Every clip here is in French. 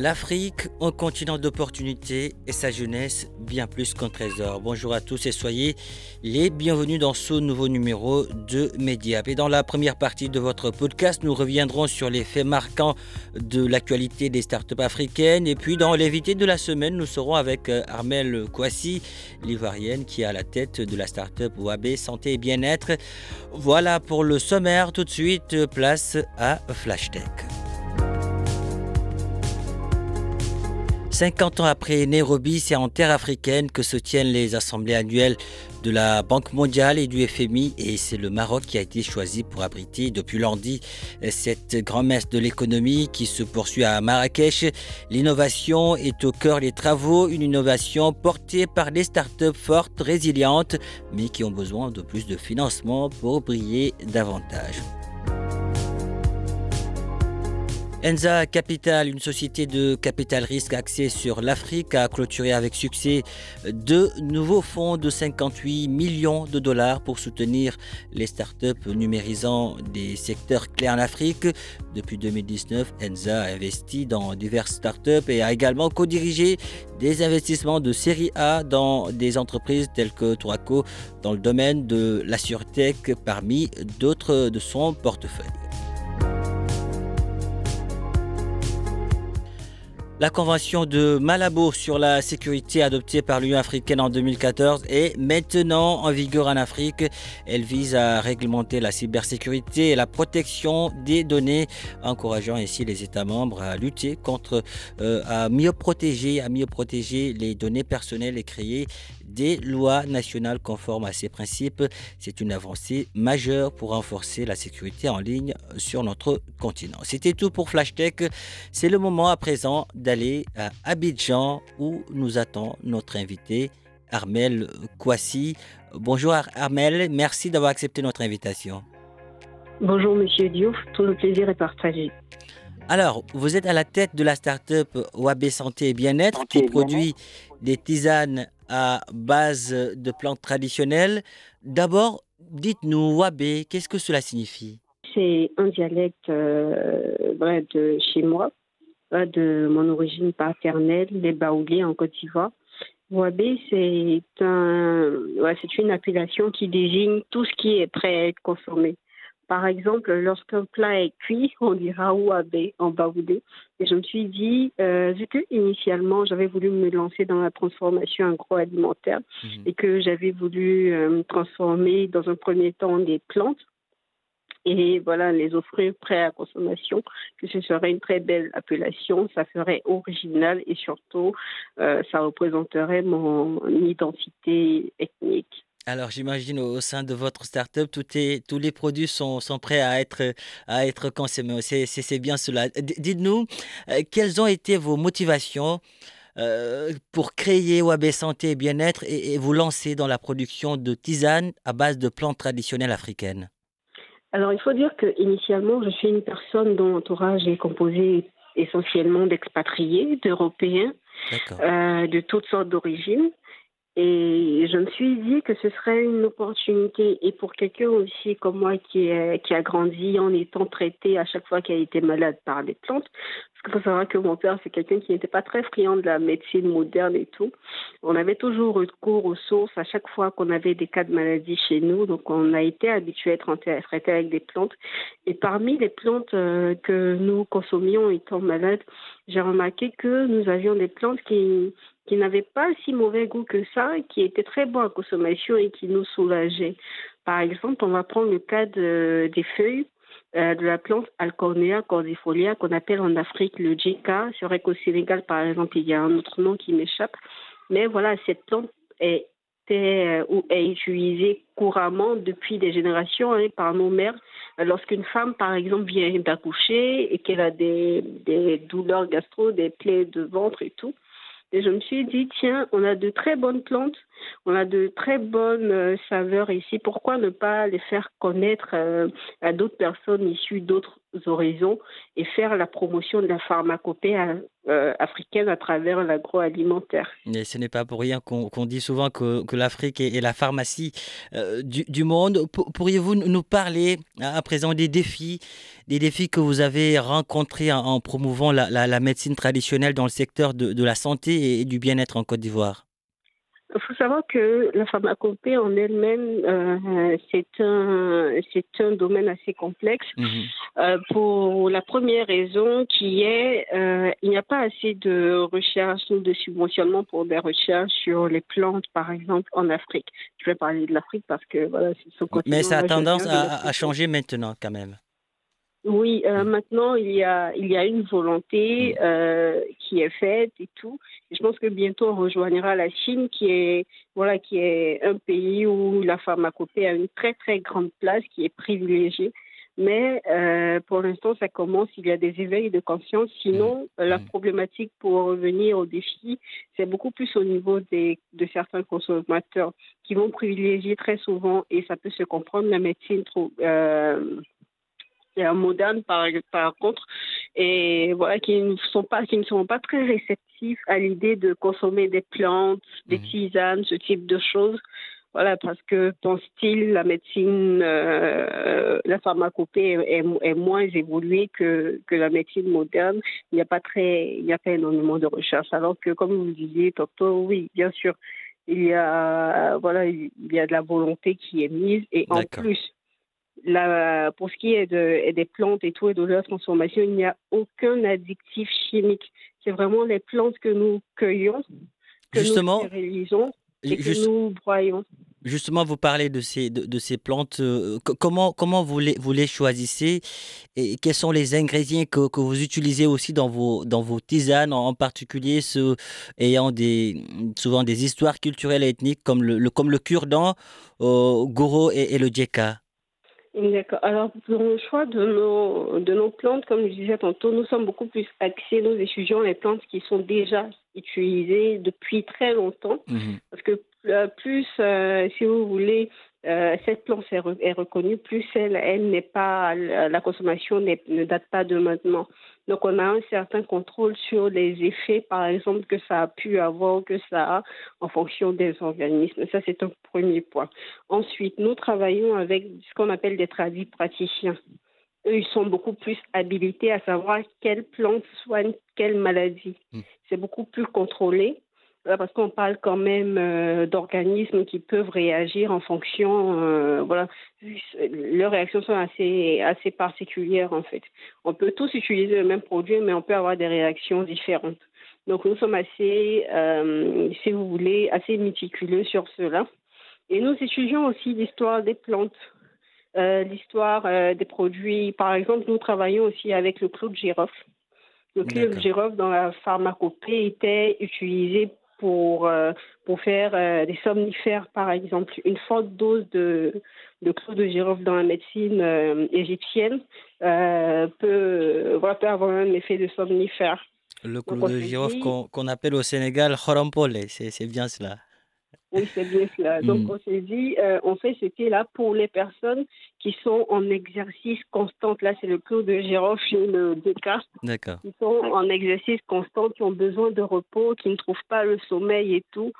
L'Afrique, un continent d'opportunités et sa jeunesse, bien plus qu'un trésor. Bonjour à tous et soyez les bienvenus dans ce nouveau numéro de Mediap. Et dans la première partie de votre podcast, nous reviendrons sur les faits marquants de l'actualité des startups africaines. Et puis dans l'invité de la semaine, nous serons avec euh, Armel Kouassi, l'ivoirienne qui est à la tête de la startup Wabé Santé et Bien-être. Voilà pour le sommaire. Tout de suite, place à Flashtech. 50 ans après Nairobi, c'est en terre africaine que se tiennent les assemblées annuelles de la Banque mondiale et du FMI et c'est le Maroc qui a été choisi pour abriter depuis lundi cette grand-messe de l'économie qui se poursuit à Marrakech. L'innovation est au cœur des travaux, une innovation portée par des startups fortes, résilientes, mais qui ont besoin de plus de financement pour briller davantage. Enza Capital, une société de capital risque axée sur l'Afrique, a clôturé avec succès deux nouveaux fonds de 58 millions de dollars pour soutenir les startups numérisant des secteurs clés en Afrique. Depuis 2019, Enza a investi dans diverses startups et a également co-dirigé des investissements de série A dans des entreprises telles que Toraco dans le domaine de la sûreté parmi d'autres de son portefeuille. La convention de Malabo sur la sécurité adoptée par l'Union africaine en 2014 est maintenant en vigueur en Afrique. Elle vise à réglementer la cybersécurité et la protection des données, encourageant ainsi les États membres à lutter contre, euh, à mieux protéger, à mieux protéger les données personnelles et créer des lois nationales conformes à ces principes. C'est une avancée majeure pour renforcer la sécurité en ligne sur notre continent. C'était tout pour Flash Tech. C'est le moment à présent d'aller à Abidjan où nous attend notre invité Armel Kouassi. Bonjour Armel, merci d'avoir accepté notre invitation. Bonjour Monsieur Diouf, tout le plaisir est partagé. Alors, vous êtes à la tête de la start-up Wabé Santé et Bien-être qui produit des tisanes à base de plantes traditionnelles. D'abord, dites-nous, Wabé, qu'est-ce que cela signifie? C'est un dialecte euh, de chez moi, de mon origine paternelle, les Baoulés en Côte d'Ivoire. Wabé, c'est un, une appellation qui désigne tout ce qui est prêt à être consommé. Par exemple, lorsqu'un plat est cuit, on dira ouabé en baoudé. Et je me suis dit, euh, vu que initialement j'avais voulu me lancer dans la transformation agroalimentaire mmh. et que j'avais voulu euh, transformer dans un premier temps des plantes et voilà les offrir prêts à consommation, que ce serait une très belle appellation, ça ferait original et surtout euh, ça représenterait mon identité ethnique. Alors j'imagine au sein de votre startup, tout est, tous les produits sont, sont prêts à être, à être consommés. C'est bien cela. Dites-nous, euh, quelles ont été vos motivations euh, pour créer Wabé Santé et Bien-être et, vous lancer dans la production de tisanes à base de plantes traditionnelles africaines? Alors il faut dire que initialement, je suis une personne dont l'entourage est composé essentiellement d'expatriés, d'Européens, euh, de toutes sortes d'origines. Et je me suis dit que ce serait une opportunité. Et pour quelqu'un aussi comme moi qui, qui a grandi en étant traité à chaque fois a été malade par des plantes, parce qu'il faut savoir que mon père, c'est quelqu'un qui n'était pas très friand de la médecine moderne et tout. On avait toujours recours aux sources à chaque fois qu'on avait des cas de maladie chez nous. Donc, on a été habitué à être traité avec des plantes. Et parmi les plantes euh, que nous consommions étant malades, j'ai remarqué que nous avions des plantes qui qui n'avait pas si mauvais goût que ça, qui était très bon à consommation et qui nous soulageait. Par exemple, on va prendre le cas de, des feuilles euh, de la plante Alcornea cordifolia qu'on appelle en Afrique le djeka. C'est vrai qu'au Sénégal, par exemple, il y a un autre nom qui m'échappe. Mais voilà, cette plante est euh, est utilisée couramment depuis des générations hein, par nos mères. Lorsqu'une femme, par exemple, vient d'accoucher et qu'elle a des douleurs gastro, des plaies de ventre et tout, et je me suis dit, tiens, on a de très bonnes plantes, on a de très bonnes euh, saveurs ici. Pourquoi ne pas les faire connaître euh, à d'autres personnes issues d'autres horizons et faire la promotion de la pharmacopée euh, africaine à travers l'agroalimentaire? Et ce n'est pas pour rien qu'on dit souvent que, que l'Afrique est, la pharmacie du, monde. Pourriez-vous nous parler à présent des défis, des défis que vous avez rencontrés en, promouvant la, médecine traditionnelle dans le secteur de, la santé et du bien-être en Côte d'Ivoire? Savoir que la pharmacopée en elle-même, euh, c'est un, c'est un domaine assez complexe. Mhm. Euh, pour la première raison qui est, euh, il n'y a pas assez de recherche ou de subventionnement pour des recherches sur les plantes, par exemple, en Afrique. Je vais parler de l'Afrique parce que voilà, c'est son côté. Mais ça a tendance à, à changer maintenant, quand même. Oui, euh, maintenant il y a il y a une volonté euh, qui est faite et tout. Et je pense que bientôt on rejoindra la Chine, qui est voilà qui est un pays où la pharmacopée a une très très grande place, qui est privilégiée. Mais euh, pour l'instant, ça commence. Il y a des éveils de conscience. Sinon, mmh. la mmh. problématique pour revenir au défi, c'est beaucoup plus au niveau des, de certains consommateurs qui vont privilégier très souvent, et ça peut se comprendre, la médecine trop, euh, moderne par, par contre, et voilà, qui ne sont pas, qui ne sont pas très réceptifs à l'idée de consommer des plantes, des mhm. tisanes, ce type de choses. Voilà, parce que pense-t-il, la médecine, euh, la pharmacopée est, est, moins évoluée que, que la médecine moderne. Il n'y a pas très, il n'y a pas énormément de recherche. Alors que, comme vous le disiez, docteur, oui, bien sûr, il y a, voilà, il y a de la volonté qui est mise et en plus, la, pour ce qui est de, des plantes et tout et de leur transformation, il n'y a aucun addictif chimique. C'est vraiment les plantes que nous cueillons, que Justement, nous stérilisons et que nous broyons. Justement, vous parlez de ces, de, ces plantes. Euh, comment, comment vous, les, vous les choisissez et quels sont les ingrédients que, que, vous utilisez aussi dans vos, dans vos tisanes, en particulier ceux ayant des, souvent des histoires culturelles et ethniques comme le, comme le cure-dent, euh, goro et, et le djeka D'accord. Alors, pour le choix de nos, de nos plantes, comme je disais tantôt, nous sommes beaucoup plus axés, nous étudions les plantes qui sont déjà utilisées depuis très longtemps. Mhm. Parce que euh, plus, euh, si vous voulez, euh, cette plante est, reconnue, plus elle, elle n'est pas, la consommation ne date pas de maintenant. Donc, on a un certain contrôle sur les effets, par exemple, que ça a pu avoir, que ça a en fonction des organismes. Ça, c'est un premier point. Ensuite, nous travaillons avec ce qu'on appelle des traduits praticiens. Eux, ils sont beaucoup plus habilités à savoir quelle plante soigne quelle maladie. Hmm. C'est beaucoup plus contrôlé parce qu'on parle quand même euh, d'organismes qui peuvent réagir en fonction, euh, voilà, leurs réactions sont assez, assez particulières en fait. On peut tous utiliser le même produit, mais on peut avoir des réactions différentes. Donc nous sommes assez, euh, si vous voulez, assez méticuleux sur cela. Et nous étudions aussi l'histoire des plantes, l'histoire des produits. Par exemple, nous travaillons aussi avec le clou de girofle. Le clou de girofle dans la pharmacopée était utilisé pour, euh, pour faire euh, des somnifères, par exemple. Une forte dose de, de clou de girofle dans la médecine euh, égyptienne peut, voilà, peut avoir un effet de somnifère. Le clou de girofle qu'on appelle au Sénégal Khorompole, c'est bien cela. Oui, c'est bien cela. Donc, mm. on s'est dit, on fait ce qui est là pour les personnes qui sont en exercice constant. Là, c'est le clou de girofle chez le Descartes. D'accord. Qui sont en exercice constant, qui ont besoin de repos, qui ne trouvent pas le sommeil et tout.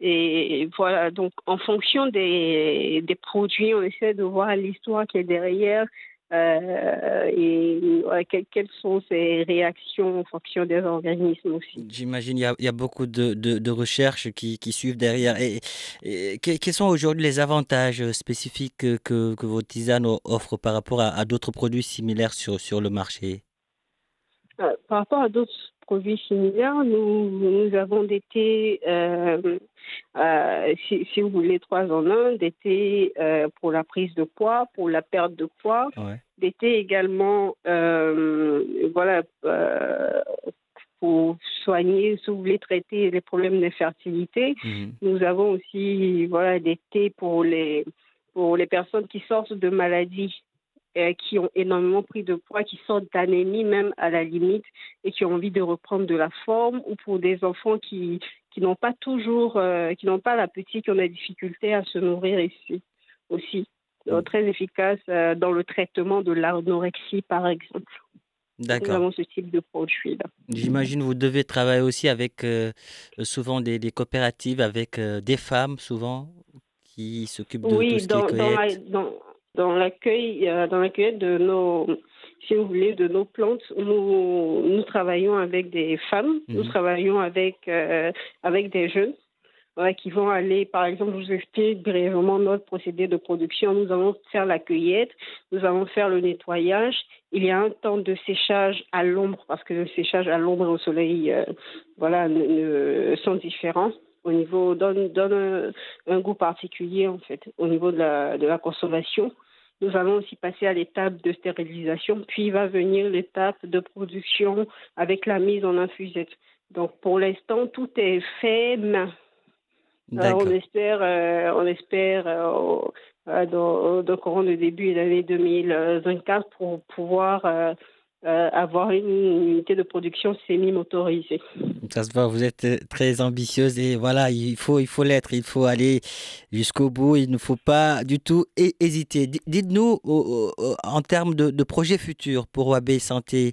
Et voilà, donc en fonction des, des produits, on essaie de voir l'histoire qui est derrière, euh, et quelles sont ces réactions en fonction des organismes aussi. J'imagine qu'il y, a beaucoup de, de, recherches qui, qui, suivent derrière. Et, quels sont aujourd'hui les avantages spécifiques que, que vos tisanes offrent par rapport à, d'autres produits similaires sur, sur le marché? Euh, par rapport à d'autres produits similaires. Nous, nous avons des thés, euh, euh, si, si, vous voulez, trois en un, des thés euh, pour la prise de poids, pour la perte de poids, Ouais. des thés également, voilà, pour soigner, si vous voulez, traiter les problèmes d'infertilité. Mhm. Nous avons aussi voilà, des thés pour les, pour les personnes qui sortent de maladies, qui ont énormément pris de poids, qui sortent d'anémie même à la limite et qui ont envie de reprendre de la forme, ou pour des enfants qui, qui n'ont pas toujours, euh, qui n'ont pas l'appétit, qui ont des difficultés à se nourrir ici aussi. Donc, très efficace euh, dans le traitement de l'anorexie, par exemple. D'accord. avons ce type de produit-là. J'imagine vous devez travailler aussi avec euh, souvent des, des coopératives, avec euh, des femmes souvent qui s'occupent de tout Oui, ce dans, qui est dans, la- dans, dans l'accueil, euh, dans l'accueil de nos, si vous voulez, de nos plantes, nous, nous travaillons avec des femmes, nous Mhm. travaillons avec, euh, avec des jeunes. voilà, qui vont aller, par exemple, je vous explique brièvement notre procédé de production. Nous allons faire la cueillette, nous allons faire le nettoyage. Il y a un temps de séchage à l'ombre, parce que le séchage à l'ombre et au soleil, euh, voilà, ne- ne- sont différents au niveau donne, donne un, un goût particulier en fait au niveau de la, de la consommation. Nous allons aussi passer à l'étape de stérilisation, puis va venir l'étape de production avec la mise en infusette. Donc pour l'instant, tout est fait main. Euh, on espère, euh, on espère euh, au- euh, dans, dans le courant de début de l'année 2024 pour pouvoir euh, avoir une unité de production semi-motorisée. Ça se voit, vous êtes euh, très ambitieuse et voilà, il faut, il faut l'être, il faut aller jusqu'au bout, il ne faut pas du tout hé- hésiter. Dites-nous en termes de, de projets futurs pour OAB Santé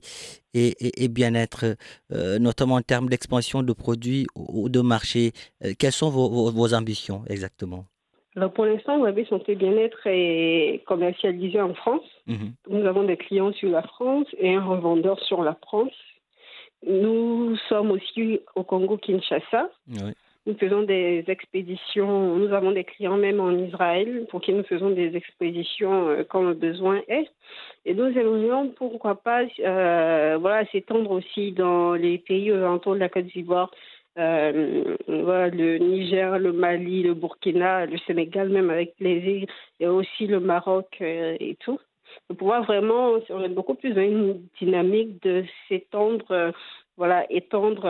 et, et- Bien-être, euh, notamment en termes d'expansion de produits ou de marché, quelles sont vos- vos ambitions exactement? Alors pour l'instant, Wabé Santé Bien-être est commercialisé en France. Mhm. Nous avons des clients sur la France et un revendeur sur la France. Nous sommes aussi au Congo-Kinshasa. Oui. Nous faisons des expéditions, nous avons des clients même en Israël pour qui nous faisons des expéditions euh, quand le besoin est. Et nous aimerions, pourquoi pas, euh, voilà, s'étendre aussi dans les pays alentours de la Côte d'Ivoire, euh, le Niger, le Mali, le Burkina, le Sénégal, même avec plaisir, et aussi le Maroc euh, et tout. De pouvoir vraiment, on est beaucoup plus dans une dynamique de s'étendre, euh, voilà, étendre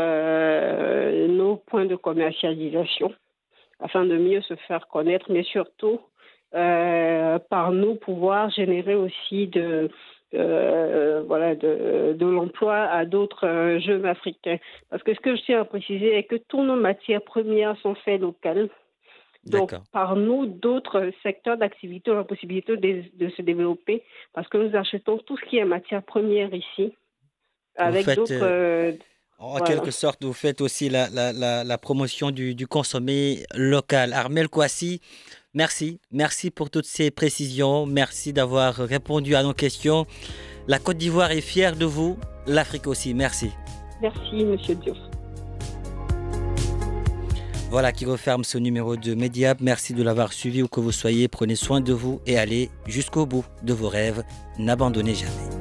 nos points de commercialisation afin de mieux se faire connaître, mais surtout par nous pouvoir générer aussi de, euh, voilà, de, de l'emploi à d'autres euh, jeunes africains. Parce que ce que je tiens à préciser est que toutes nos matières premières sont faites locales. Donc, par nous, d'autres secteurs d'activité ont la possibilité de, de se développer parce que nous achetons tout ce qui est matière première ici, avec d'autres. euh, En Voilà. quelque sorte, vous faites aussi la, la- la- la promotion du, du consommé local. Armel Kouassi, merci. Merci pour toutes ces précisions. Merci d'avoir répondu à nos questions. La Côte d'Ivoire est fière de vous. L'Afrique aussi. Merci. Merci, Monsieur Diouf. Voilà qui referme ce numéro de Mediap. Merci de l'avoir suivi où que vous soyez. Prenez soin de vous et allez jusqu'au bout de vos rêves. N'abandonnez jamais.